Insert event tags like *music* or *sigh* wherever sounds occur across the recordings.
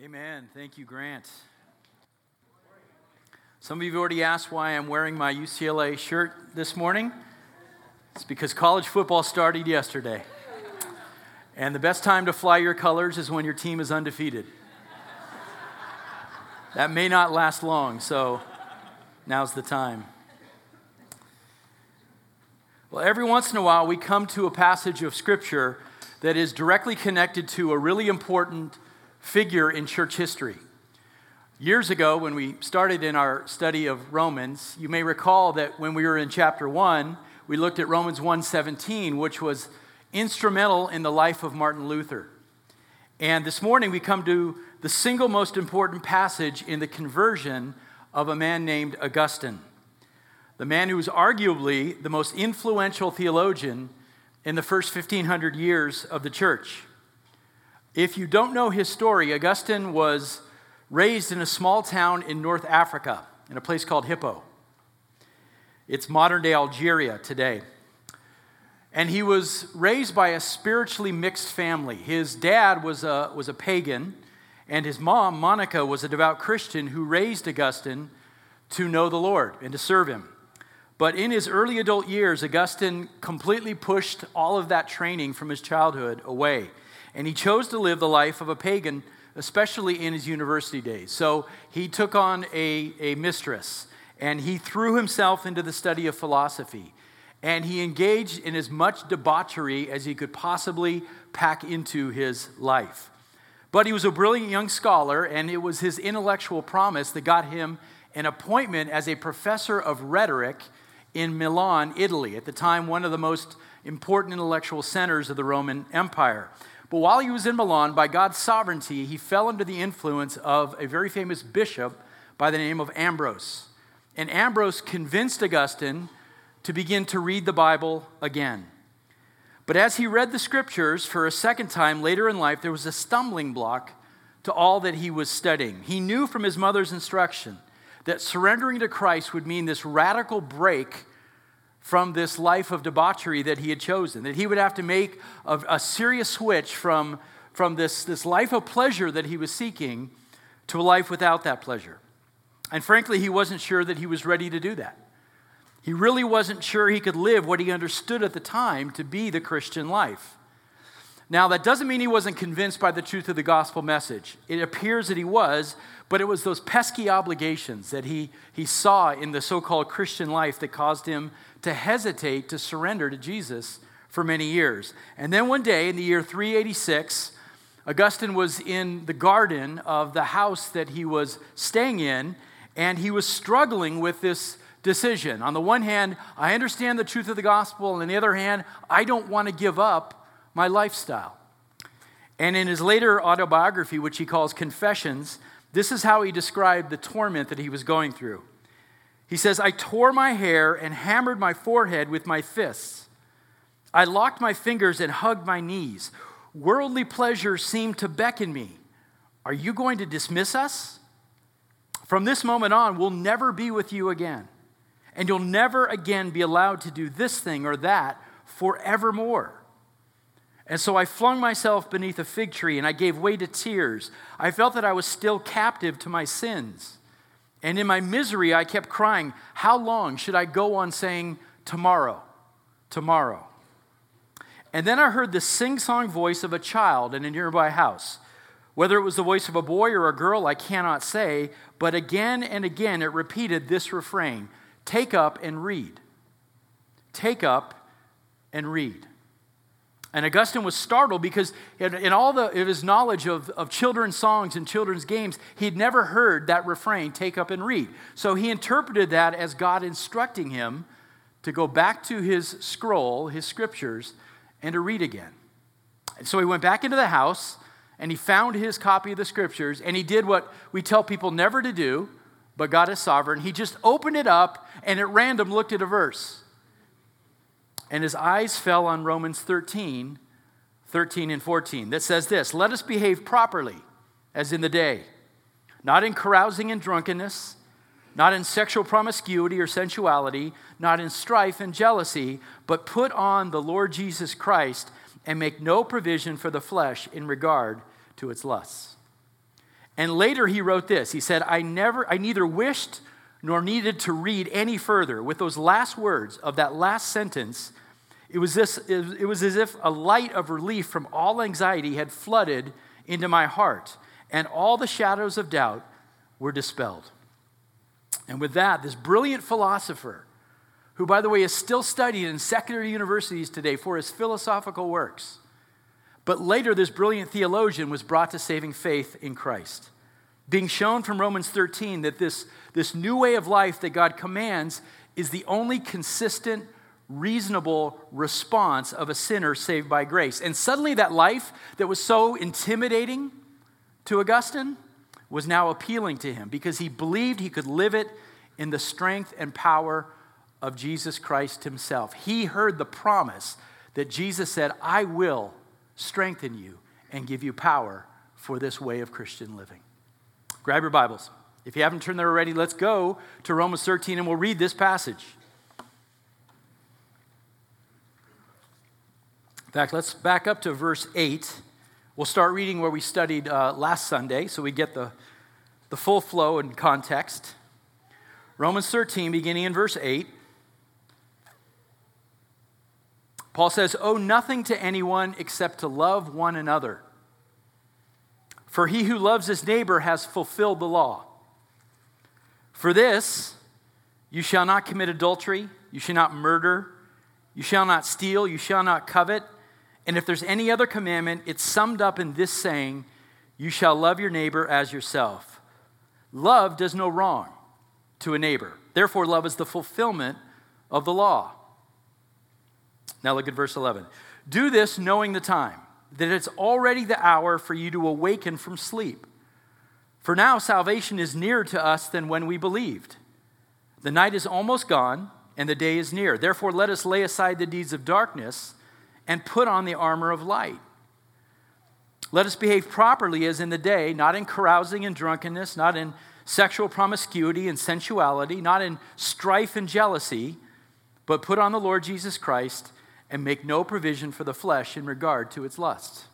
Amen. Thank you, Grant. Some of you have already asked why I'm wearing my UCLA shirt this morning. It's because college football started yesterday. And the best time to fly your colors is when your team is undefeated. That may not last long, so now's the time. Well, every once in a while, we come to a passage of Scripture that is directly connected to a really important figure in church history. Years ago, when we started in our study of Romans, you may recall that when we were in chapter 1, we looked at Romans 1:17, which was instrumental in the life of Martin Luther. And this morning we come to the single most important passage in the conversion of a man named Augustine, the man who was arguably the most influential theologian in the first 1500 years of the church. If you don't know his story, Augustine was raised in a small town in North Africa, in a place called Hippo. It's modern day Algeria today. And he was raised by a spiritually mixed family. His dad was a, was a pagan, and his mom, Monica, was a devout Christian who raised Augustine to know the Lord and to serve him. But in his early adult years, Augustine completely pushed all of that training from his childhood away. And he chose to live the life of a pagan, especially in his university days. So he took on a, a mistress and he threw himself into the study of philosophy. And he engaged in as much debauchery as he could possibly pack into his life. But he was a brilliant young scholar, and it was his intellectual promise that got him an appointment as a professor of rhetoric in Milan, Italy, at the time one of the most important intellectual centers of the Roman Empire. But while he was in Milan, by God's sovereignty, he fell under the influence of a very famous bishop by the name of Ambrose. And Ambrose convinced Augustine to begin to read the Bible again. But as he read the scriptures for a second time later in life, there was a stumbling block to all that he was studying. He knew from his mother's instruction that surrendering to Christ would mean this radical break from this life of debauchery that he had chosen, that he would have to make a, a, serious switch from, from this, this life of pleasure that he was seeking to a life without that pleasure. And frankly, he wasn't sure that he was ready to do that. He really wasn't sure he could live what he understood at the time to be the Christian life. Now, that doesn't mean he wasn't convinced by the truth of the gospel message. It appears that he was, but it was those pesky obligations that he, he saw in the so called Christian life that caused him to hesitate to surrender to Jesus for many years. And then one day in the year 386, Augustine was in the garden of the house that he was staying in, and he was struggling with this decision. On the one hand, I understand the truth of the gospel, and on the other hand, I don't want to give up my lifestyle. And in his later autobiography, which he calls Confessions, this is how he described the torment that he was going through. He says, I tore my hair and hammered my forehead with my fists. I locked my fingers and hugged my knees. Worldly pleasures seemed to beckon me. Are you going to dismiss us? From this moment on, we'll never be with you again. And you'll never again be allowed to do this thing or that forevermore. And so I flung myself beneath a fig tree and I gave way to tears. I felt that I was still captive to my sins. And in my misery, I kept crying, How long should I go on saying, Tomorrow, tomorrow? And then I heard the sing song voice of a child in a nearby house. Whether it was the voice of a boy or a girl, I cannot say, but again and again it repeated this refrain Take up and read. Take up and read. And Augustine was startled because in, in all the, of his knowledge of, of children's songs and children's games, he'd never heard that refrain, take up and read. So he interpreted that as God instructing him to go back to his scroll, his scriptures, and to read again. And so he went back into the house and he found his copy of the scriptures and he did what we tell people never to do, but God is sovereign. He just opened it up and at random looked at a verse and his eyes fell on Romans 13, 13 and 14, that says this Let us behave properly as in the day, not in carousing and drunkenness, not in sexual promiscuity or sensuality, not in strife and jealousy, but put on the Lord Jesus Christ and make no provision for the flesh in regard to its lusts. And later he wrote this. He said, I never, I neither wished nor needed to read any further. With those last words of that last sentence, it was, this, it was as if a light of relief from all anxiety had flooded into my heart, and all the shadows of doubt were dispelled. And with that, this brilliant philosopher, who, by the way, is still studied in secular universities today for his philosophical works, but later, this brilliant theologian was brought to saving faith in Christ, being shown from Romans 13 that this, this new way of life that God commands is the only consistent, reasonable response of a sinner saved by grace. And suddenly, that life that was so intimidating to Augustine was now appealing to him because he believed he could live it in the strength and power of Jesus Christ himself. He heard the promise that Jesus said, I will strengthen you, and give you power for this way of Christian living. Grab your Bibles. If you haven't turned there already, let's go to Romans 13 and we'll read this passage. In fact, let's back up to verse 8. We'll start reading where we studied uh, last Sunday so we get the, the full flow and context. Romans 13, beginning in verse 8. Paul says, Owe nothing to anyone except to love one another. For he who loves his neighbor has fulfilled the law. For this, you shall not commit adultery, you shall not murder, you shall not steal, you shall not covet. And if there's any other commandment, it's summed up in this saying, You shall love your neighbor as yourself. Love does no wrong to a neighbor. Therefore, love is the fulfillment of the law. Now look at verse 11. Do this knowing the time, that it's already the hour for you to awaken from sleep. For now salvation is nearer to us than when we believed. The night is almost gone, and the day is near. Therefore, let us lay aside the deeds of darkness and put on the armor of light. Let us behave properly as in the day, not in carousing and drunkenness, not in sexual promiscuity and sensuality, not in strife and jealousy, but put on the Lord Jesus Christ and make no provision for the flesh in regard to its lusts.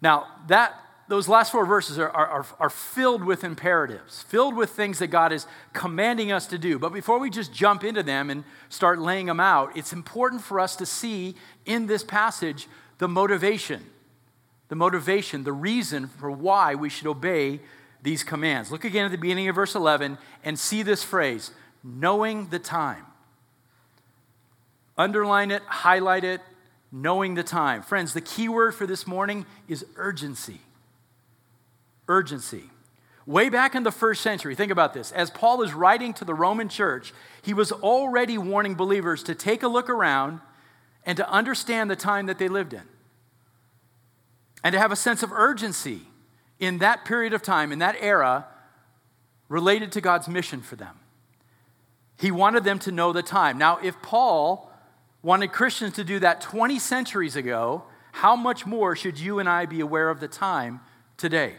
Now, that, those last four verses are, are, are filled with imperatives, filled with things that God is commanding us to do. But before we just jump into them and start laying them out, it's important for us to see in this passage the motivation, the motivation, the reason for why we should obey these commands. Look again at the beginning of verse 11 and see this phrase knowing the time. Underline it, highlight it, knowing the time. Friends, the key word for this morning is urgency. Urgency. Way back in the first century, think about this. As Paul is writing to the Roman church, he was already warning believers to take a look around and to understand the time that they lived in. And to have a sense of urgency in that period of time, in that era, related to God's mission for them. He wanted them to know the time. Now, if Paul wanted Christians to do that 20 centuries ago, how much more should you and I be aware of the time today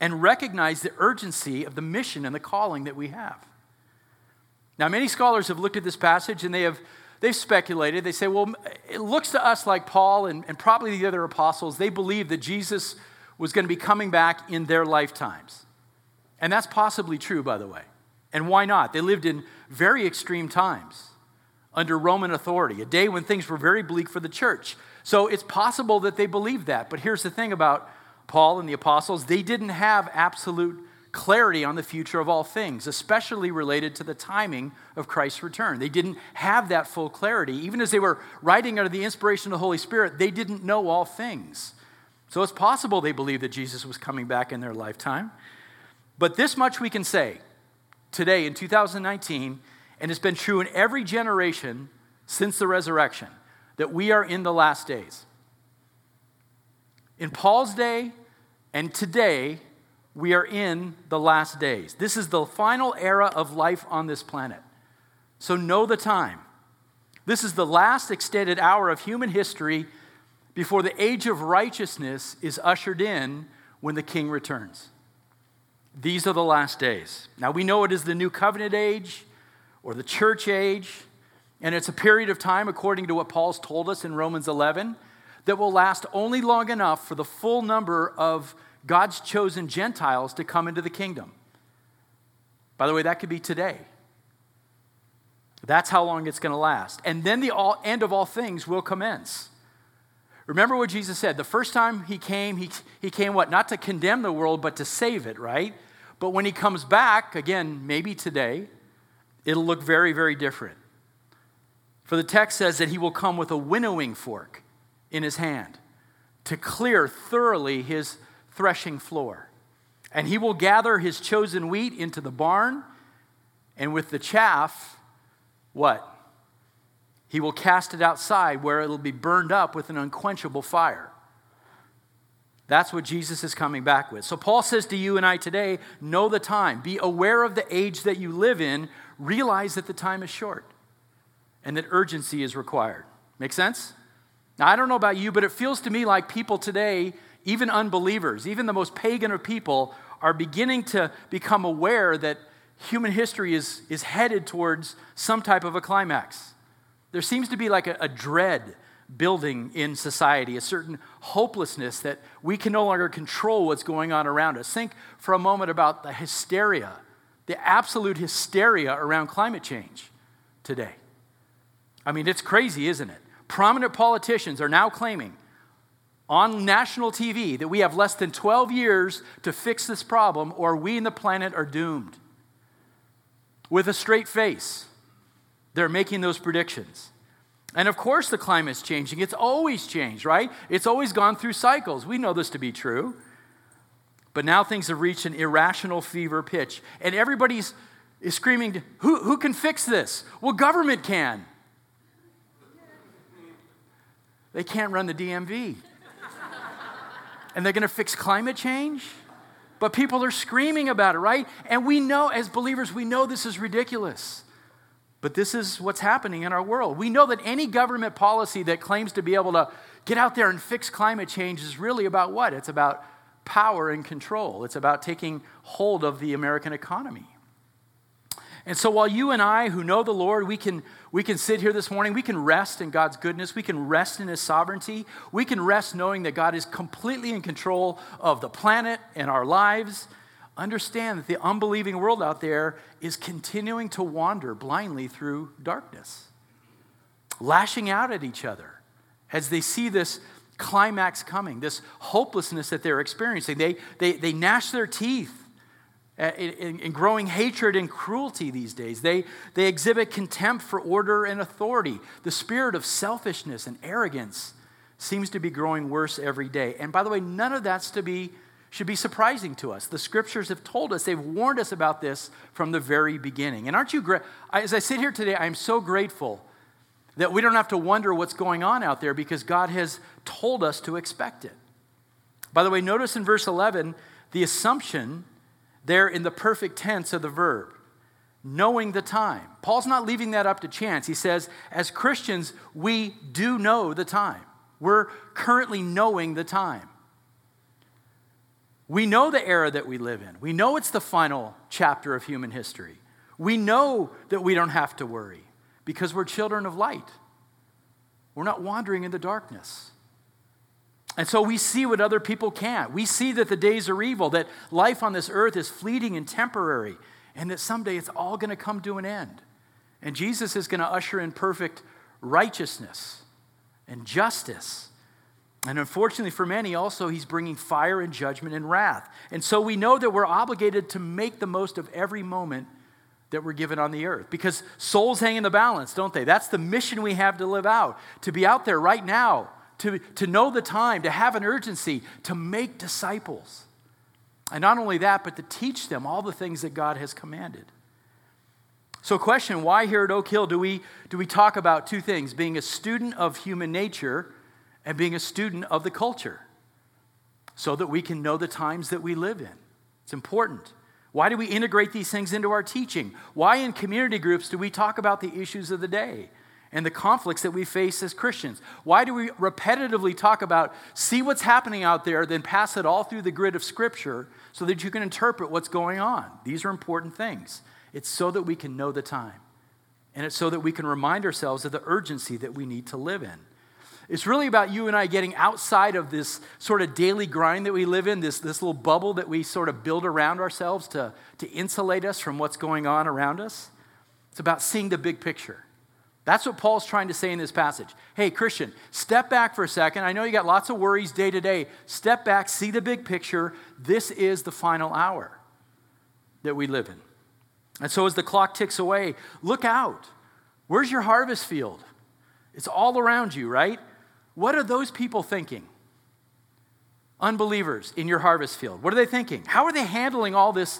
and recognize the urgency of the mission and the calling that we have? Now, many scholars have looked at this passage and they have they've speculated. They say, well, it looks to us like Paul and, and probably the other apostles, they believed that Jesus was going to be coming back in their lifetimes. And that's possibly true, by the way. And why not? They lived in very extreme times under Roman authority, a day when things were very bleak for the church. So it's possible that they believed that. But here's the thing about Paul and the apostles they didn't have absolute clarity on the future of all things, especially related to the timing of Christ's return. They didn't have that full clarity. Even as they were writing under the inspiration of the Holy Spirit, they didn't know all things. So it's possible they believed that Jesus was coming back in their lifetime. But this much we can say today in 2019 and it's been true in every generation since the resurrection, that we are in the last days. In Paul's day and today, we are in the last days. This is the final era of life on this planet. So know the time. This is the last extended hour of human history before the age of righteousness is ushered in when the king returns. These are the last days. Now we know it is the new covenant age or the church age. And it's a period of time, according to what Paul's told us in Romans 11, that will last only long enough for the full number of God's chosen Gentiles to come into the kingdom. By the way, that could be today. That's how long it's going to last. And then the all, end of all things will commence. Remember what Jesus said. The first time he came, he, he came what? Not to condemn the world, but to save it, right? But when he comes back, again, maybe today, it'll look very, very different. For the text says that he will come with a winnowing fork in his hand to clear thoroughly his threshing floor. And he will gather his chosen wheat into the barn, and with the chaff, what? He will cast it outside where it'll be burned up with an unquenchable fire. That's what Jesus is coming back with. So Paul says to you and I today know the time, be aware of the age that you live in, realize that the time is short and that urgency is required. Make sense? Now, I don't know about you, but it feels to me like people today, even unbelievers, even the most pagan of people, are beginning to become aware that human history is, is headed towards some type of a climax. There seems to be like a, a dread building in society, a certain hopelessness that we can no longer control what's going on around us. Think for a moment about the hysteria, the absolute hysteria around climate change today. I mean, it's crazy, isn't it? Prominent politicians are now claiming on national TV that we have less than 12 years to fix this problem or we and the planet are doomed. With a straight face, they're making those predictions. And of course, the climate's changing. It's always changed, right? It's always gone through cycles. We know this to be true. But now things have reached an irrational fever pitch. And everybody's is screaming, who, who can fix this? Well, government can. They can't run the DMV. and they're going to fix climate change? But people are screaming about it, right? And we know, as believers, we know this is ridiculous. But this is what's happening in our world. We know that any government policy that claims to be able to get out there and fix climate change is really about what? It's about power and control, it's about taking hold of the American economy. And so while you and I, who know the Lord, we can, we can sit here this morning, we can rest in God's goodness, we can rest in His sovereignty, we can rest knowing that God is completely in control of the planet and our lives. Understand that the unbelieving world out there is continuing to wander blindly through darkness, lashing out at each other as they see this climax coming, this hopelessness that they're experiencing. They, they, they gnash their teeth Uh, in, in, growing hatred and cruelty these days. They, they exhibit contempt for order and authority. The spirit of selfishness and arrogance seems to be growing worse every day. And by the way, none of that's to be should be surprising to us. The scriptures have told us, they've warned us about this from the very beginning. And aren't you great? As I sit here today, I'm so grateful that we don't have to wonder what's going on out there because God has told us to expect it. By the way, notice in verse 11 the assumption there in the perfect tense of the verb, knowing the time. Paul's not leaving that up to chance. He says, as Christians, we do know the time. We're currently knowing the time. We know the era that we live in. We know it's the final chapter of human history. We know that we don't have to worry because we're children of light. We're not wandering in the darkness. And so we see what other people can't. We see that the days are evil, that life on this earth is fleeting and temporary, and that someday it's all going to come to an end. And Jesus is going to usher in perfect righteousness and justice. And unfortunately for many, also, he's bringing fire and judgment and wrath. And so we know that we're obligated to make the most of every moment that we're given on the earth because souls hang in the balance, don't they? That's the mission we have to live out, to be out there right now to, to know the time, to have an urgency, to make disciples. And not only that, but to teach them all the things that God has commanded. So, question why here at Oak Hill do we, do we talk about two things being a student of human nature and being a student of the culture? So that we can know the times that we live in. It's important. Why do we integrate these things into our teaching? Why in community groups do we talk about the issues of the day? And the conflicts that we face as Christians. Why do we repetitively talk about see what's happening out there, then pass it all through the grid of Scripture so that you can interpret what's going on? These are important things. It's so that we can know the time, and it's so that we can remind ourselves of the urgency that we need to live in. It's really about you and I getting outside of this sort of daily grind that we live in, this, this little bubble that we sort of build around ourselves to, to insulate us from what's going on around us. It's about seeing the big picture. That's what Paul's trying to say in this passage. Hey, Christian, step back for a second. I know you got lots of worries day to day. Step back, see the big picture. This is the final hour that we live in. And so as the clock ticks away, look out. Where's your harvest field? It's all around you, right? What are those people thinking? Unbelievers in your harvest field. What are they thinking? How are they handling all this,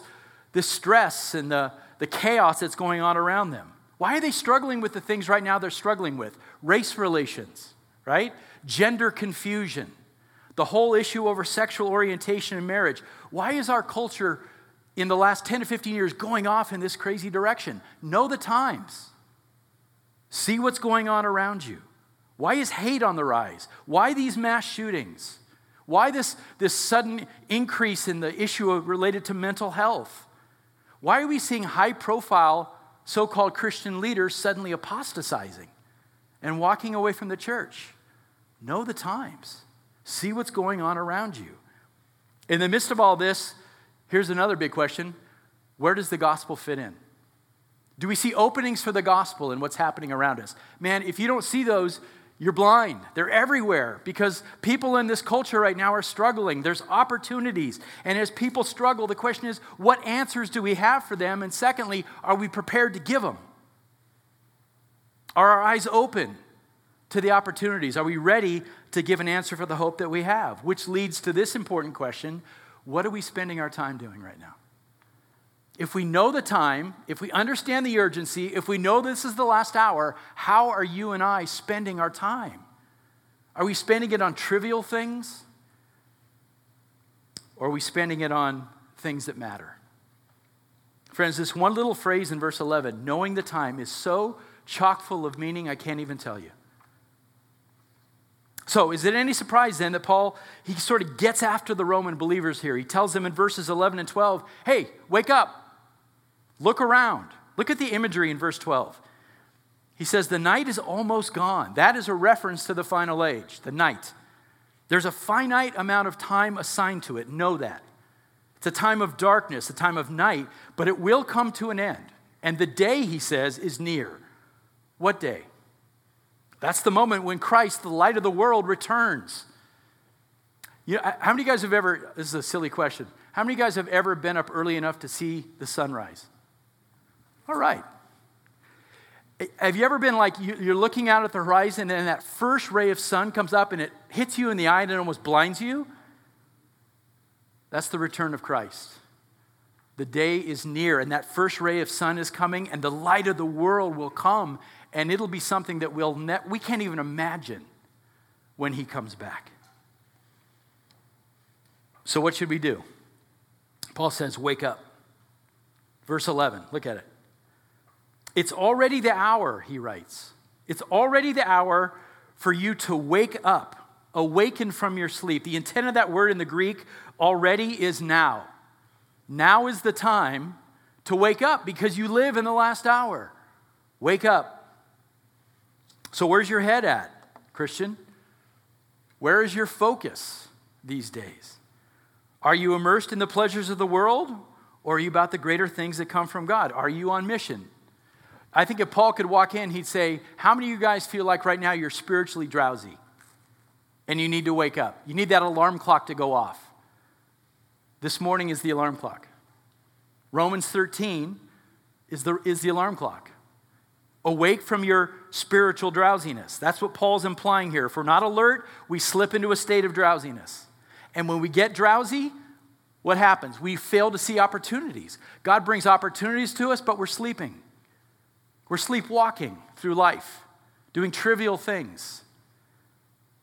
this stress and the, the chaos that's going on around them? Why are they struggling with the things right now they're struggling with? Race relations, right? Gender confusion, the whole issue over sexual orientation and marriage. Why is our culture in the last 10 to 15 years going off in this crazy direction? Know the times. See what's going on around you. Why is hate on the rise? Why these mass shootings? Why this, this sudden increase in the issue related to mental health? Why are we seeing high profile so called Christian leaders suddenly apostatizing and walking away from the church? Know the times, see what's going on around you. In the midst of all this, here's another big question where does the gospel fit in? Do we see openings for the gospel in what's happening around us? Man, if you don't see those, you're blind. They're everywhere because people in this culture right now are struggling. There's opportunities. And as people struggle, the question is what answers do we have for them? And secondly, are we prepared to give them? Are our eyes open to the opportunities? Are we ready to give an answer for the hope that we have? Which leads to this important question what are we spending our time doing right now? If we know the time, if we understand the urgency, if we know this is the last hour, how are you and I spending our time? Are we spending it on trivial things? Or are we spending it on things that matter? Friends, this one little phrase in verse 11, knowing the time, is so chock full of meaning, I can't even tell you. So, is it any surprise then that Paul, he sort of gets after the Roman believers here? He tells them in verses 11 and 12, hey, wake up. Look around. Look at the imagery in verse 12. He says, The night is almost gone. That is a reference to the final age, the night. There's a finite amount of time assigned to it. Know that. It's a time of darkness, a time of night, but it will come to an end. And the day, he says, is near. What day? That's the moment when Christ, the light of the world, returns. You know, how many of guys have ever, this is a silly question, how many of guys have ever been up early enough to see the sunrise? All right. Have you ever been like you're looking out at the horizon and that first ray of sun comes up and it hits you in the eye and it almost blinds you? That's the return of Christ. The day is near and that first ray of sun is coming and the light of the world will come and it'll be something that we'll ne- we can't even imagine when he comes back. So what should we do? Paul says, "Wake up." Verse 11. Look at it. It's already the hour, he writes. It's already the hour for you to wake up, awaken from your sleep. The intent of that word in the Greek already is now. Now is the time to wake up because you live in the last hour. Wake up. So, where's your head at, Christian? Where is your focus these days? Are you immersed in the pleasures of the world or are you about the greater things that come from God? Are you on mission? I think if Paul could walk in, he'd say, How many of you guys feel like right now you're spiritually drowsy and you need to wake up? You need that alarm clock to go off. This morning is the alarm clock. Romans 13 is the, is the alarm clock. Awake from your spiritual drowsiness. That's what Paul's implying here. If we're not alert, we slip into a state of drowsiness. And when we get drowsy, what happens? We fail to see opportunities. God brings opportunities to us, but we're sleeping. We're sleepwalking through life, doing trivial things.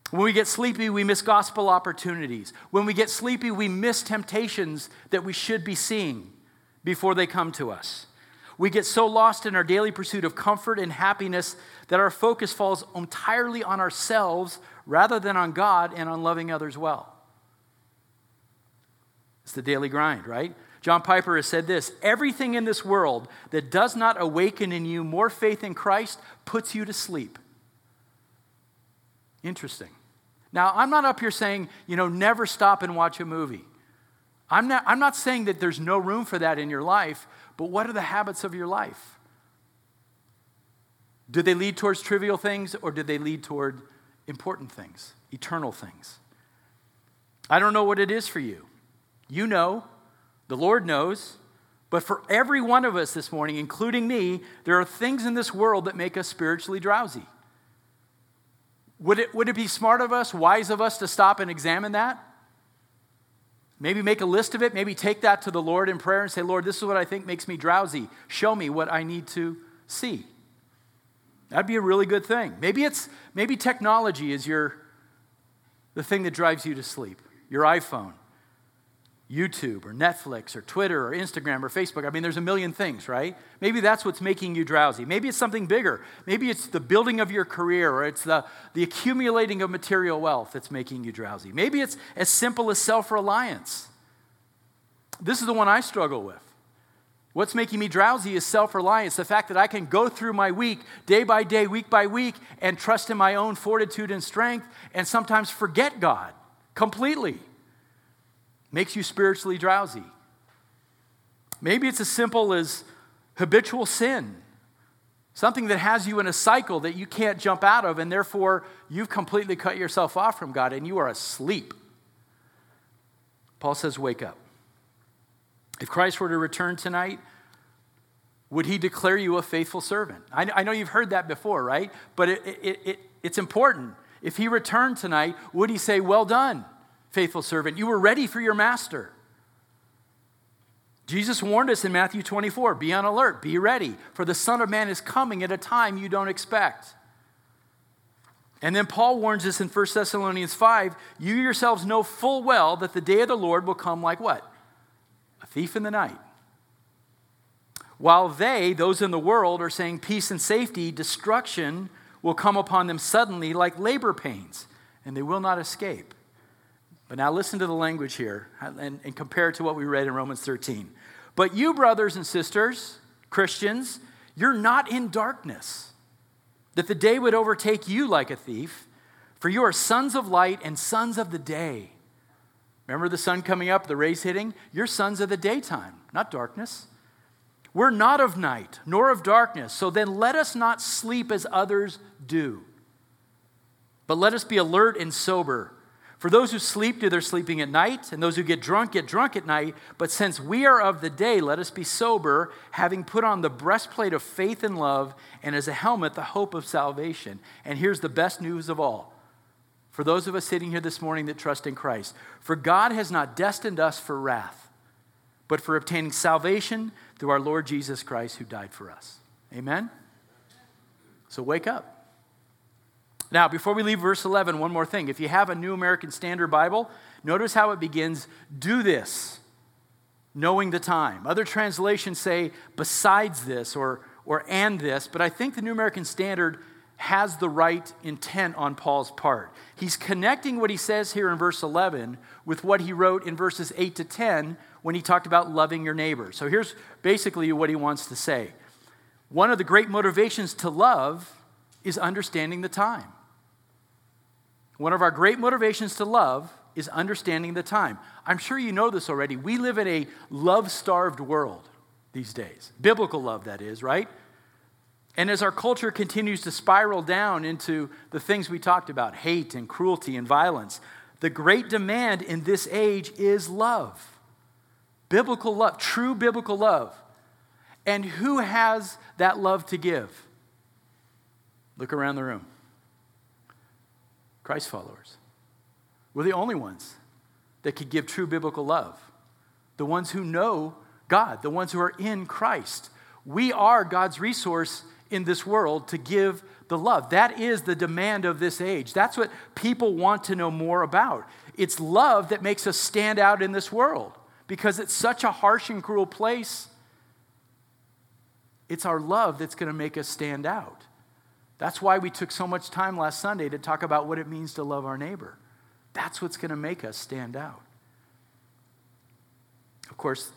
When we get sleepy, we miss gospel opportunities. When we get sleepy, we miss temptations that we should be seeing before they come to us. We get so lost in our daily pursuit of comfort and happiness that our focus falls entirely on ourselves rather than on God and on loving others well. It's the daily grind, right? John Piper has said this everything in this world that does not awaken in you more faith in Christ puts you to sleep. Interesting. Now, I'm not up here saying, you know, never stop and watch a movie. I'm not, I'm not saying that there's no room for that in your life, but what are the habits of your life? Do they lead towards trivial things or do they lead toward important things, eternal things? I don't know what it is for you. You know, the Lord knows, but for every one of us this morning, including me, there are things in this world that make us spiritually drowsy. Would it, would it be smart of us, wise of us to stop and examine that? Maybe make a list of it. Maybe take that to the Lord in prayer and say, Lord, this is what I think makes me drowsy. Show me what I need to see. That'd be a really good thing. Maybe it's maybe technology is your the thing that drives you to sleep. Your iPhone, YouTube or Netflix or Twitter or Instagram or Facebook. I mean, there's a million things, right? Maybe that's what's making you drowsy. Maybe it's something bigger. Maybe it's the building of your career or it's the, the accumulating of material wealth that's making you drowsy. Maybe it's as simple as self reliance. This is the one I struggle with. What's making me drowsy is self reliance, the fact that I can go through my week, day by day, week by week, and trust in my own fortitude and strength, and sometimes forget God completely makes you spiritually drowsy. Maybe it's as simple as habitual sin, something that has you in a cycle that you can't jump out of, and therefore you've completely cut yourself off from God and you are asleep. Paul says, Wake up. If Christ were to return tonight, would he declare you a faithful servant? I, I know you've heard that before, right? But it, it, it, it's important. If he returned tonight, would he say, Well done? Faithful servant. You were ready for your master. Jesus warned us in Matthew 24 be on alert, be ready, for the Son of Man is coming at a time you don't expect. And then Paul warns us in 1 Thessalonians 5 you yourselves know full well that the day of the Lord will come like what? A thief in the night. While they, those in the world, are saying peace and safety, destruction will come upon them suddenly like labor pains, and they will not escape. But now listen to the language here uh, and, and compare it to what we read in Romans 13. But you, brothers and sisters, Christians, you're not in darkness, that the day would overtake you like a thief, for you are sons of light and sons of the day. Remember the sun coming up, the rays hitting? You're sons of the daytime, not darkness. We're not of night, nor of darkness. So then let us not sleep as others do, but let us be alert and sober. For those who sleep, do their sleeping at night, and those who get drunk, get drunk at night. But since we are of the day, let us be sober, having put on the breastplate of faith and love, and as a helmet, the hope of salvation. And here's the best news of all for those of us sitting here this morning that trust in Christ. For God has not destined us for wrath, but for obtaining salvation through our Lord Jesus Christ, who died for us. Amen? So wake up. Now, before we leave verse 11, one more thing. If you have a New American Standard Bible, notice how it begins do this, knowing the time. Other translations say besides this or, or and this, but I think the New American Standard has the right intent on Paul's part. He's connecting what he says here in verse 11 with what he wrote in verses 8 to 10 when he talked about loving your neighbor. So here's basically what he wants to say. One of the great motivations to love is understanding the time. One of our great motivations to love is understanding the time. I'm sure you know this already. We live in a love starved world these days. Biblical love, that is, right? And as our culture continues to spiral down into the things we talked about hate and cruelty and violence the great demand in this age is love. Biblical love, true biblical love. And who has that love to give? Look around the room. Christ followers. We're the only ones that could give true biblical love. The ones who know God, the ones who are in Christ. We are God's resource in this world to give the love. That is the demand of this age. That's what people want to know more about. It's love that makes us stand out in this world because it's such a harsh and cruel place. It's our love that's going to make us stand out. That's why we took so much time last Sunday to talk about what it means to love our neighbor. That's what's going to make us stand out. Of course,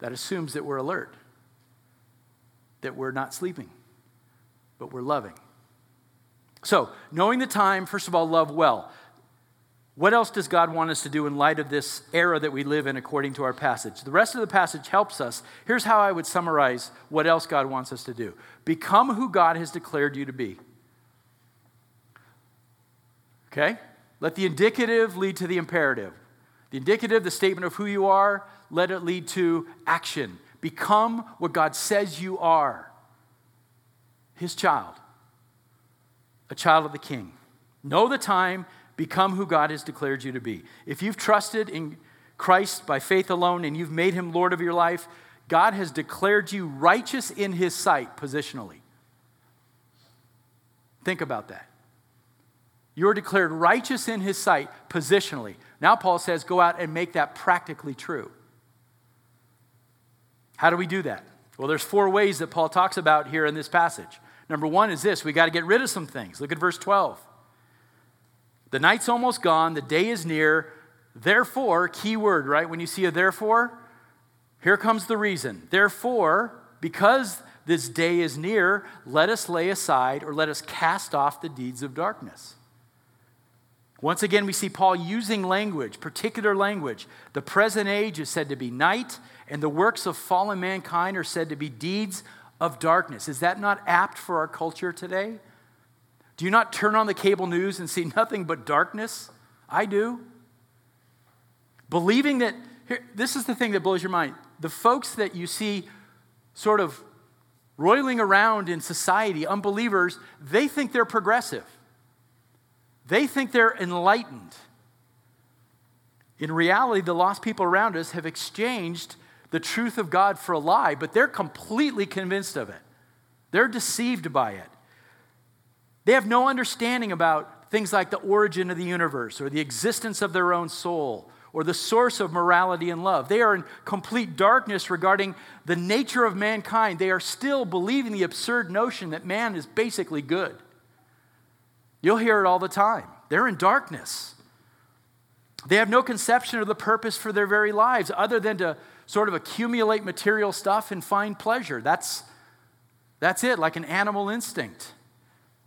that assumes that we're alert, that we're not sleeping, but we're loving. So, knowing the time, first of all, love well. What else does God want us to do in light of this era that we live in according to our passage? The rest of the passage helps us. Here's how I would summarize what else God wants us to do become who God has declared you to be. Okay? Let the indicative lead to the imperative. The indicative, the statement of who you are, let it lead to action. Become what God says you are His child, a child of the King. Know the time, become who God has declared you to be. If you've trusted in Christ by faith alone and you've made Him Lord of your life, God has declared you righteous in His sight positionally. Think about that. You're declared righteous in his sight positionally. Now, Paul says, go out and make that practically true. How do we do that? Well, there's four ways that Paul talks about here in this passage. Number one is this we got to get rid of some things. Look at verse 12. The night's almost gone, the day is near. Therefore, key word, right? When you see a therefore, here comes the reason. Therefore, because this day is near, let us lay aside or let us cast off the deeds of darkness. Once again, we see Paul using language, particular language. The present age is said to be night, and the works of fallen mankind are said to be deeds of darkness. Is that not apt for our culture today? Do you not turn on the cable news and see *laughs* nothing but darkness? I do. Believing that, here, this is the thing that blows your mind. The folks that you see sort of roiling around in society, unbelievers, they think they're progressive. They think they're enlightened. In reality, the lost people around us have exchanged the truth of God for a lie, but they're completely convinced of it. They're deceived by it. They have no understanding about things like the origin of the universe or the existence of their own soul or the source of morality and love. They are in complete darkness regarding the nature of mankind. They are still believing the absurd notion that man is basically good. You'll hear it all the time. They're in darkness. They have no conception of the purpose for their very lives other than to sort of accumulate material stuff and find pleasure. That's, that's it, like an animal instinct.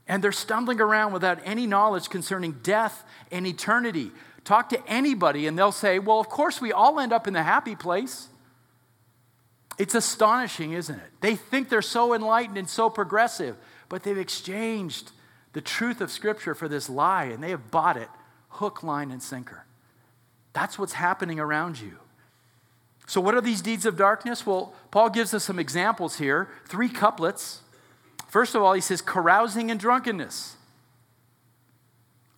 And they're stumbling around without any knowledge concerning death and eternity. Talk to anybody, and they'll say, Well, of course, we all end up in the happy place. It's astonishing, isn't it? They think they're so enlightened and so progressive, but they've exchanged the truth of Scripture for this lie, and they have bought it hook, line, and sinker. That's what's happening around you. So, what are these deeds of darkness? Well, Paul gives us some examples here three couplets. First of all, he says carousing and drunkenness.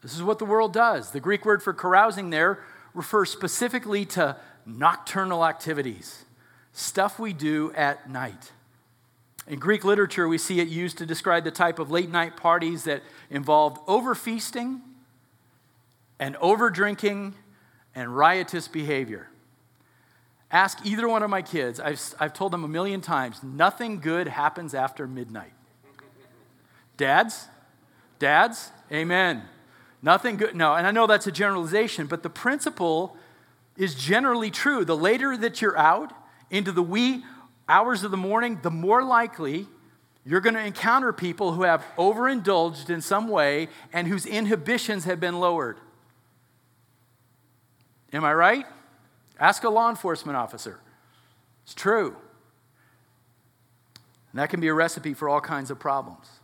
This is what the world does. The Greek word for carousing there refers specifically to nocturnal activities, stuff we do at night. In Greek literature, we see it used to describe the type of late night parties that involved overfeasting and overdrinking and riotous behavior. Ask either one of my kids, I've, I've told them a million times, nothing good happens after midnight. Dads? Dads? Amen. Nothing good. No, and I know that's a generalization, but the principle is generally true. The later that you're out into the wee hours of the morning, the more likely you're going to encounter people who have overindulged in some way and whose inhibitions have been lowered. Am I right? Ask a law enforcement officer. It's true. And that can be a recipe for all kinds of problems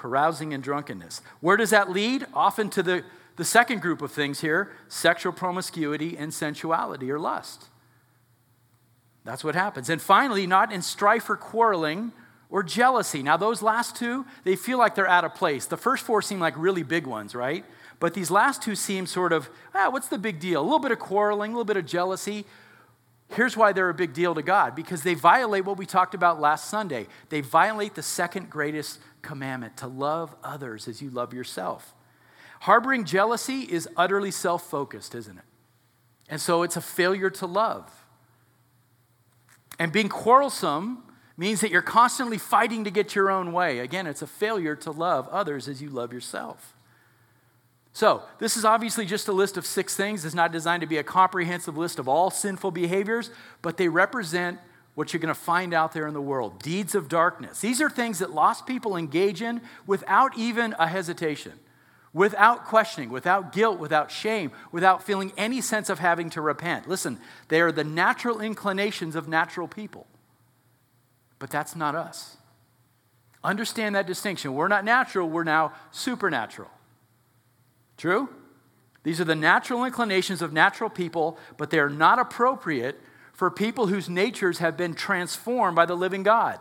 carousing and drunkenness. Where does that lead? Often to the, the second group of things here sexual promiscuity and sensuality or lust. That's what happens. And finally, not in strife or quarreling or jealousy. Now, those last two, they feel like they're out of place. The first four seem like really big ones, right? But these last two seem sort of, ah, what's the big deal? A little bit of quarreling, a little bit of jealousy. Here's why they're a big deal to God because they violate what we talked about last Sunday. They violate the second greatest commandment to love others as you love yourself. Harboring jealousy is utterly self focused, isn't it? And so it's a failure to love. And being quarrelsome means that you're constantly fighting to get your own way. Again, it's a failure to love others as you love yourself. So, this is obviously just a list of six things. It's not designed to be a comprehensive list of all sinful behaviors, but they represent what you're going to find out there in the world deeds of darkness. These are things that lost people engage in without even a hesitation, without questioning, without guilt, without shame, without feeling any sense of having to repent. Listen, they are the natural inclinations of natural people. But that's not us. Understand that distinction. We're not natural, we're now supernatural. True? These are the natural inclinations of natural people, but they are not appropriate for people whose natures have been transformed by the living God.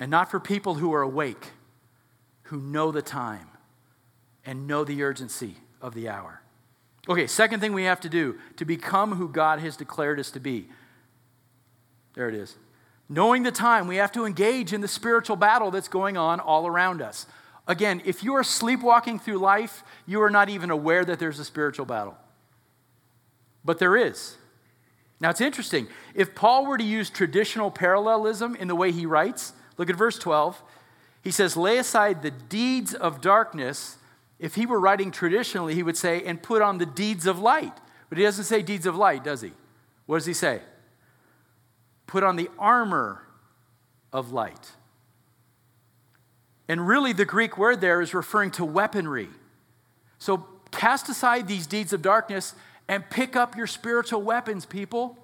And not for people who are awake, who know the time and know the urgency of the hour. Okay, second thing we have to do to become who God has declared us to be. There it is. Knowing the time, we have to engage in the spiritual battle that's going on all around us. Again, if you are sleepwalking through life, you are not even aware that there's a spiritual battle. But there is. Now it's interesting. If Paul were to use traditional parallelism in the way he writes, look at verse 12. He says, Lay aside the deeds of darkness. If he were writing traditionally, he would say, And put on the deeds of light. But he doesn't say deeds of light, does he? What does he say? Put on the armor of light. And really, the Greek word there is referring to weaponry. So cast aside these deeds of darkness and pick up your spiritual weapons, people.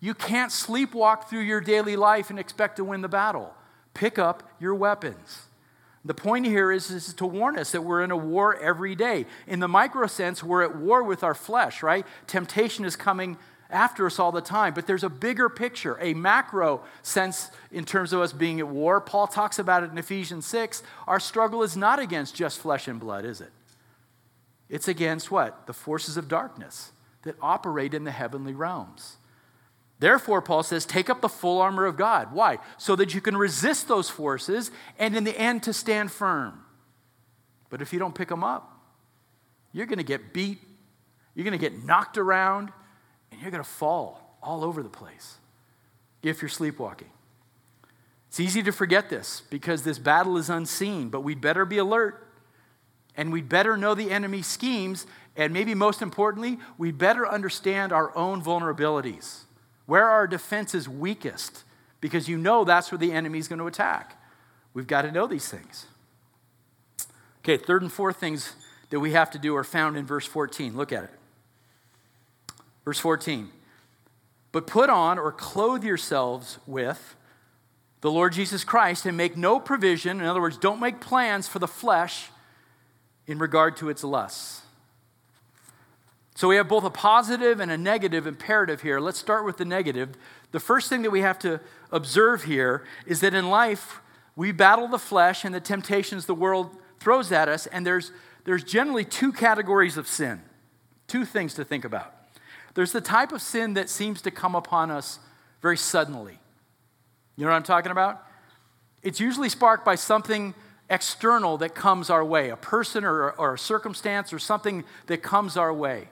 You can't sleepwalk through your daily life and expect to win the battle. Pick up your weapons. The point here is, is to warn us that we're in a war every day. In the micro sense, we're at war with our flesh, right? Temptation is coming after us all the time. But there's a bigger picture, a macro sense in terms of us being at war. Paul talks about it in Ephesians 6. Our struggle is not against just flesh and blood, is it? It's against what? The forces of darkness that operate in the heavenly realms. Therefore, Paul says, take up the full armor of God. Why? So that you can resist those forces and in the end to stand firm. But if you don't pick them up, you're going to get beat, you're going to get knocked around, and you're going to fall all over the place if you're sleepwalking. It's easy to forget this because this battle is unseen, but we'd better be alert and we'd better know the enemy's schemes. And maybe most importantly, we'd better understand our own vulnerabilities, where our defense is weakest, because you know that's where the enemy's going to attack. We've got to know these things. Okay, third and fourth things that we have to do are found in verse 14. Look at it. Verse 14. But put on or clothe yourselves with the Lord Jesus Christ and make no provision, in other words, don't make plans for the flesh in regard to its lusts. So we have both a positive and a negative imperative here. Let's start with the negative. The first thing that we have to observe here is that in life, we battle the flesh and the temptations the world throws at us, and there's, there's generally two categories of sin. Two things to think about. There's the type of sin that seems to come upon us very suddenly. You know what I'm talking about? It's usually sparked by something external that comes our way, a person or, or a circumstance or something that comes our way.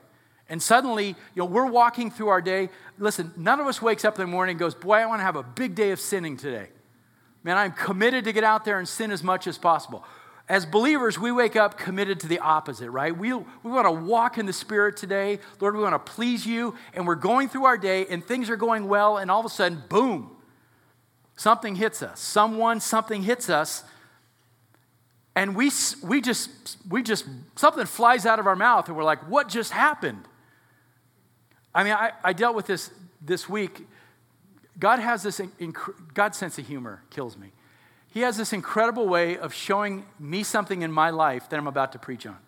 And suddenly, you know, we're walking through our day. Listen, none of us wakes up in the morning and goes, Boy, I want to have a big day of sinning today. Man, I'm committed to get out there and sin as much as possible. As believers, we wake up committed to the opposite, right? We, we want to walk in the Spirit today. Lord, we want to please you. And we're going through our day and things are going well. And all of a sudden, boom, something hits us. Someone, something hits us and we, we just we just something flies out of our mouth and we're like what just happened i mean i, I dealt with this this week god has this inc- god's sense of humor kills me he has this incredible way of showing me something in my life that i'm about to preach on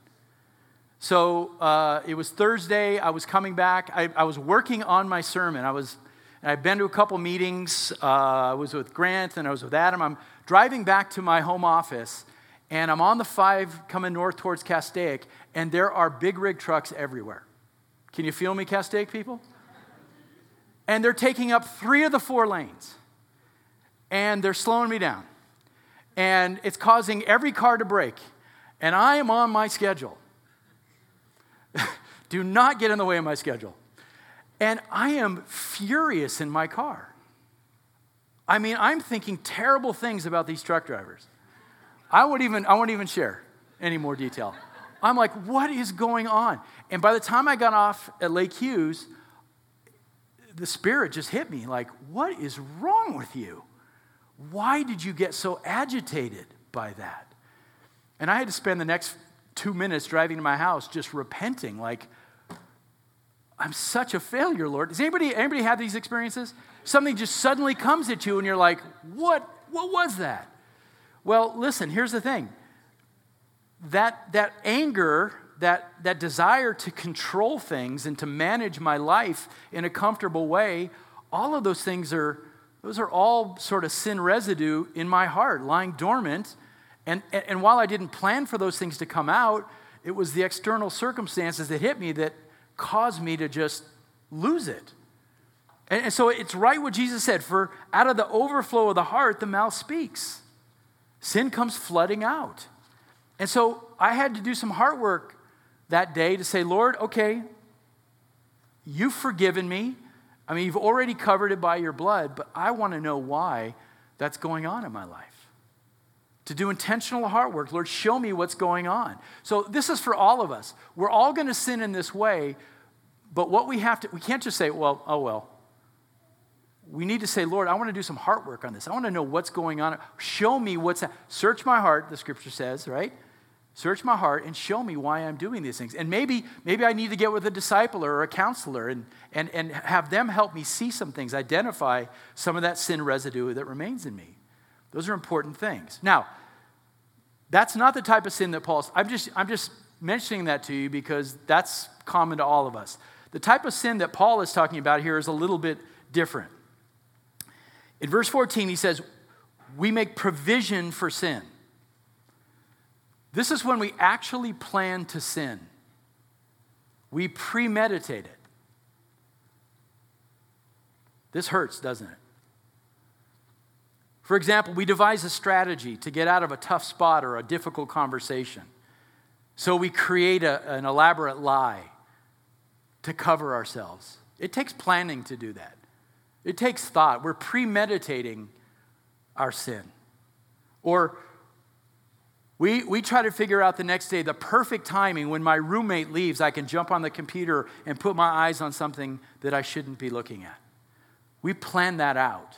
so uh, it was thursday i was coming back I, I, was working on my sermon i was i've been to a couple meetings uh, i was with grant and i was with adam i'm driving back to my home office and I'm on the five coming north towards Castaic, and there are big rig trucks everywhere. Can you feel me, Castaic people? And they're taking up three of the four lanes, and they're slowing me down. And it's causing every car to brake. And I am on my schedule. *laughs* Do not get in the way of my schedule. And I am furious in my car. I mean, I'm thinking terrible things about these truck drivers. I won't even, I won't even share any more detail. I'm like, what is going on? And by the time I got off at Lake Hughes, the Spirit just hit me like, what is wrong with you? Why did you get so agitated by that? And I had to spend the next two minutes driving to my house just repenting, like, I'm such a failure, Lord. Does anybody, anybody have these experiences? Something just suddenly comes at you and you're like, what, what was that? Well, listen, here's the thing. That, that anger, that, that desire to control things and to manage my life in a comfortable way, all of those things are, those are all sort of sin residue in my heart, lying dormant. And, and while I didn't plan for those things to come out, it was the external circumstances that hit me that caused me to just lose it. And, and so it's right what Jesus said for out of the overflow of the heart, the mouth speaks. Sin comes flooding out. And so I had to do some heart work that day to say, Lord, okay, you've forgiven me. I mean, you've already covered it by your blood, but I want to know why that's going on in my life. To do intentional heart work, Lord, show me what's going on. So, this is for all of us. We're all going to sin in this way, but what we have to, we can't just say, well, oh well. We need to say, Lord, I want to do some heart work on this. I want to know what's going on. Show me what's, search my heart, the scripture says, right? Search my heart and show me why I'm doing these things. And maybe, maybe I need to get with a discipler or a counselor and, and, and have them help me see some things, identify some of that sin residue that remains in me. Those are important things. Now, that's not the type of sin that Paul's, I'm just, I'm just mentioning that to you because that's common to all of us. The type of sin that Paul is talking about here is a little bit different. In verse 14, he says, We make provision for sin. This is when we actually plan to sin. We premeditate it. This hurts, doesn't it? For example, we devise a strategy to get out of a tough spot or a difficult conversation. So we create a, an elaborate lie to cover ourselves. It takes planning to do that, it takes thought. We're premeditating our sin. Or we, we try to figure out the next day the perfect timing when my roommate leaves, I can jump on the computer and put my eyes on something that I shouldn't be looking at. We plan that out.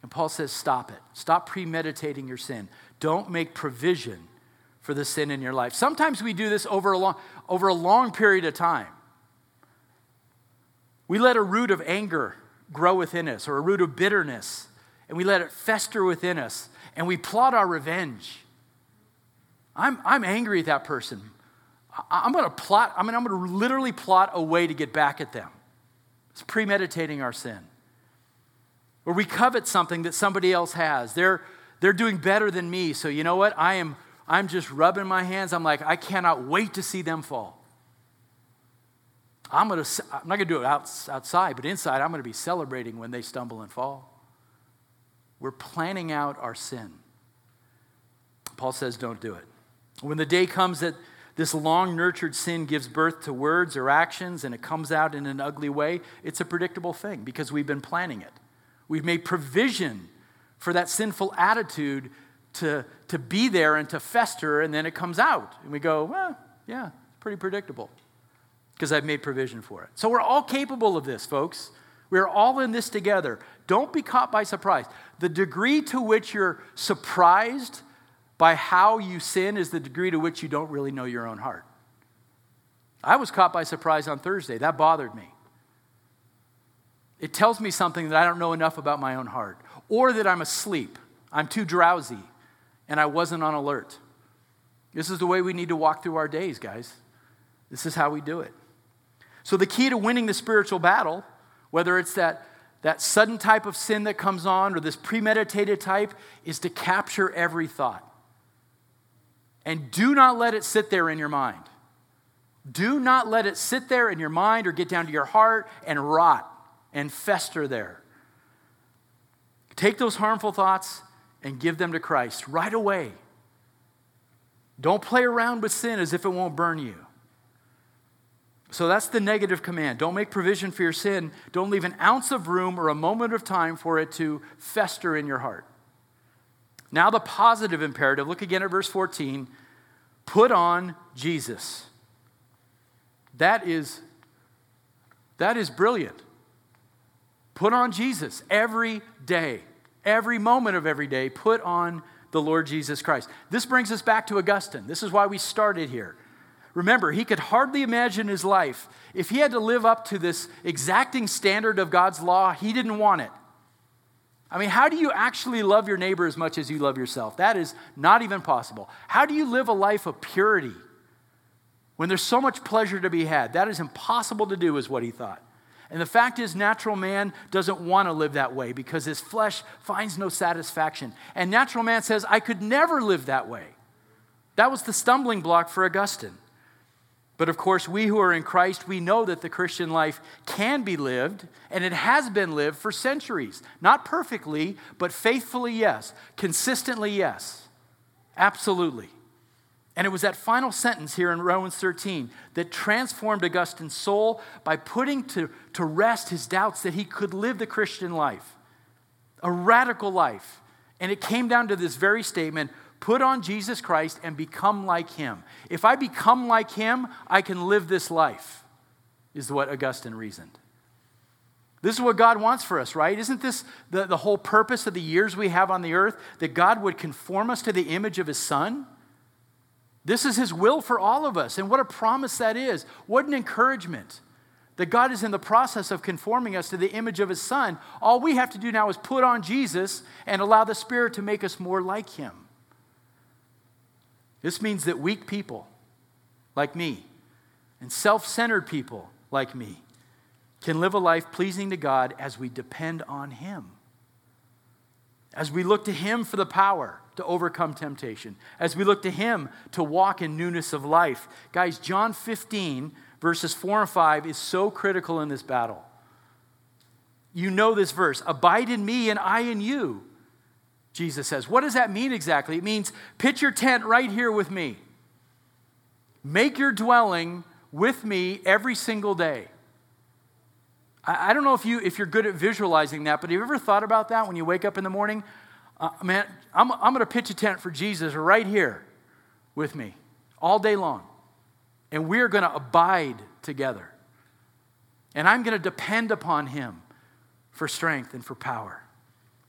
And Paul says, stop it. Stop premeditating your sin. Don't make provision for the sin in your life. Sometimes we do this over a long, over a long period of time. We let a root of anger grow within us or a root of bitterness, and we let it fester within us, and we plot our revenge. I'm, I'm angry at that person. I, am going to plot, I mean, I'm going to literally plot a way to get back at them. It's premeditating our sin. Or we covet something that somebody else has. They're, they're doing better than me. So you know what? I am, I'm just rubbing my hands. I'm like, I cannot wait to see them fall. I'm, gonna, I'm not going to do it out, outside, but inside, I'm going to be celebrating when they stumble and fall. We're planning out our sin. Paul says, don't do it. When the day comes that this long nurtured sin gives birth to words or actions and it comes out in an ugly way, it's a predictable thing because we've been planning it. We've made provision for that sinful attitude to, to be there and to fester, and then it comes out. And we go, well, yeah, it's pretty predictable because I've made provision for it. So we're all capable of this, folks. We're all in this together. Don't be caught by surprise. The degree to which you're surprised by how you sin is the degree to which you don't really know your own heart. I was caught by surprise on Thursday. That bothered me. It tells me something that I don't know enough about my own heart, or that I'm asleep, I'm too drowsy, and I wasn't on alert. This is the way we need to walk through our days, guys. This is how we do it. So, the key to winning the spiritual battle, whether it's that, that sudden type of sin that comes on or this premeditated type, is to capture every thought. And do not let it sit there in your mind. Do not let it sit there in your mind or get down to your heart and rot and fester there. Take those harmful thoughts and give them to Christ right away. Don't play around with sin as if it won't burn you. So that's the negative command. Don't make provision for your sin. Don't leave an ounce of room or a moment of time for it to fester in your heart. Now, the positive imperative. Look again at verse 14. Put on Jesus. That is, that is brilliant. Put on Jesus every day, every moment of every day. Put on the Lord Jesus Christ. This brings us back to Augustine. This is why we started here. Remember, he could hardly imagine his life. If he had to live up to this exacting standard of God's law, he didn't want it. I mean, how do you actually love your neighbor as much as you love yourself? That is not even possible. How do you live a life of purity when there's so much pleasure to be had? That is impossible to do, is what he thought. And the fact is, natural man doesn't want to live that way because his flesh finds no satisfaction. And natural man says, I could never live that way. That was the stumbling block for Augustine. But of course, we who are in Christ, we know that the Christian life can be lived, and it has been lived for centuries. Not perfectly, but faithfully, yes. Consistently, yes. Absolutely. And it was that final sentence here in Romans 13 that transformed Augustine's soul by putting to, to rest his doubts that he could live the Christian life, a radical life. And it came down to this very statement put on Jesus Christ and become like him. If I become like him, I can live this life, is what Augustine reasoned. This is what God wants for us, right? Isn't this the, the whole purpose of the years we have on the earth? That God would conform us to the image of his son? This is His will for all of us. And what a promise that is. What an encouragement that God is in the process of conforming us to the image of His Son. All we have to do now is put on Jesus and allow the Spirit to make us more like Him. This means that weak people like me and self centered people like me can live a life pleasing to God as we depend on Him, as we look to Him for the power to overcome temptation, as we look to Him to walk in newness of life. Guys, John 15, verses 4 and 5 is so critical in this battle. You know this verse Abide in me and I in you, Jesus says. What does that mean exactly? It means pitch your tent right here with me, make your dwelling with me every single day. I don't know if, you, if you're good at visualizing that, but have you ever thought about that when you wake up in the morning? uh, man, I'm, I'm going to pitch a tent for Jesus right here with me all day long. And we're going to abide together. And I'm going to depend upon him for strength and for power.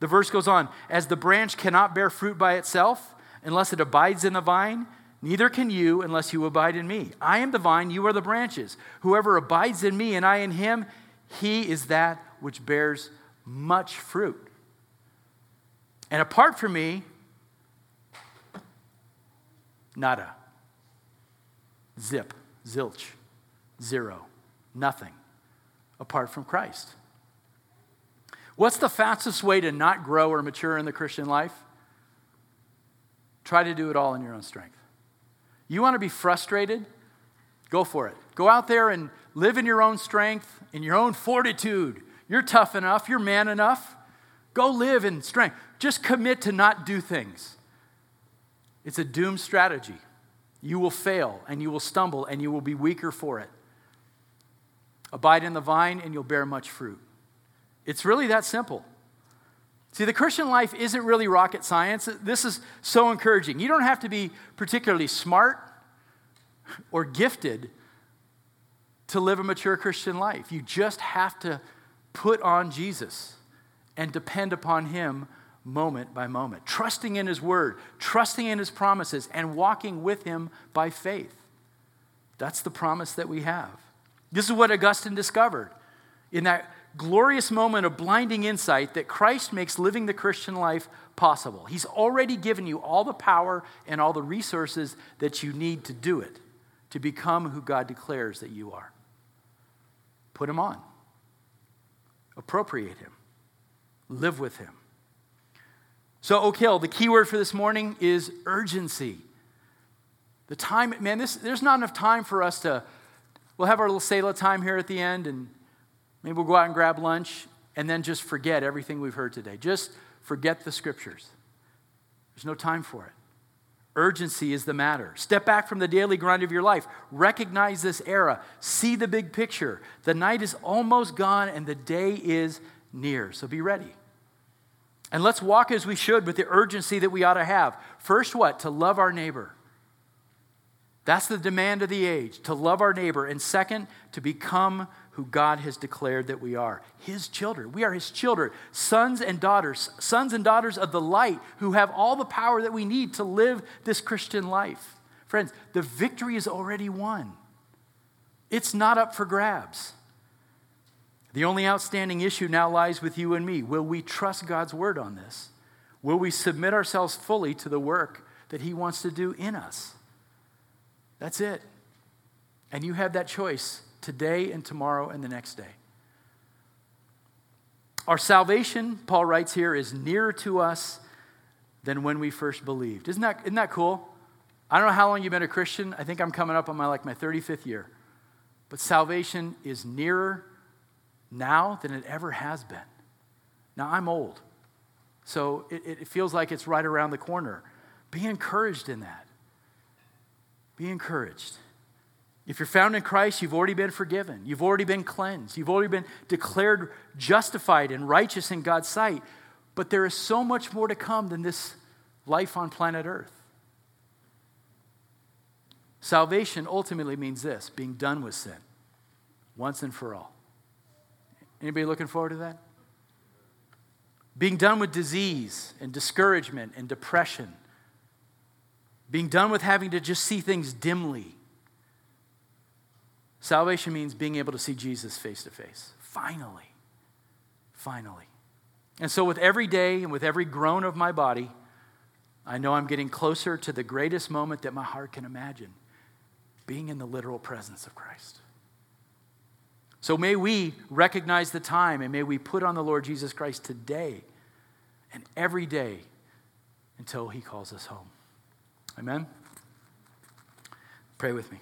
The verse goes on As the branch cannot bear fruit by itself unless it abides in the vine, neither can you unless you abide in me. I am the vine, you are the branches. Whoever abides in me and I in him, he is that which bears much fruit. And apart from me, nada. Zip, zilch, zero, nothing apart from Christ. What's the fastest way to not grow or mature in the Christian life? Try to do it all in your own strength. You want to be frustrated? Go for it. Go out there and live in your own strength, in your own fortitude. You're tough enough, you're man enough. Go live in strength. Just commit to not do things. It's a doomed strategy. You will fail and you will stumble and you will be weaker for it. Abide in the vine and you'll bear much fruit. It's really that simple. See, the Christian life isn't really rocket science. This is so encouraging. You don't have to be particularly smart or gifted to live a mature Christian life. You just have to put on Jesus and depend upon Him moment by moment, trusting in His Word, trusting in His promises, and walking with Him by faith. That's the promise that we have. This is what Augustine discovered in that glorious moment of blinding insight that Christ makes living the Christian life possible. He's already given you all the power and all the resources that you need to do it, to become who God declares that you are. Put Him on, appropriate Him live with him. So, Oak the key word for this morning is urgency. The time, man, this, there's not enough time for us to, we'll have our little Selah time here at the end, and maybe we'll go out and grab lunch and then just forget everything we've heard today. Just forget the scriptures. There's no time for it. Urgency is the matter. Step back from the daily grind of your life. Recognize this era. See the big picture. The night is almost gone and the day is near. So be ready. And let's walk as we should with the urgency that we ought to have. First, what? To love our neighbor. That's the demand of the age to love our neighbor. And second, to become who God has declared that we are His children. We are His children, sons and daughters, sons and daughters of the light who have all the power that we need to live this Christian life. Friends, the victory is already won, it's not up for grabs. The only outstanding issue now lies with you and me. Will we trust God's word on this? Will we submit ourselves fully to the work that He wants to do in us? That's it. And you have that choice today and tomorrow and the next day. Our salvation, Paul writes here, is nearer to us than when we first believed. Isn't that, isn't that cool? I don't know how long you've been a Christian. I think I'm coming up on my like my 35th year. But salvation is nearer now than it ever has been. Now I'm old. So it, it feels like it's right around the corner. Be encouraged in that. Be encouraged. If you're found in Christ, you've already been forgiven. You've already been cleansed. You've already been declared justified and righteous in God's sight. But there is so much more to come than this life on planet Earth. Salvation ultimately means this being done with sin once and for all. Anybody looking forward to that? Being done with disease and discouragement and depression. Being done with having to just see things dimly Salvation means being able to see Jesus face to face. Finally. Finally. And so, with every day and with every groan of my body, I know I'm getting closer to the greatest moment that my heart can imagine being in the literal presence of Christ. So, may we recognize the time and may we put on the Lord Jesus Christ today and every day until he calls us home. Amen? Pray with me.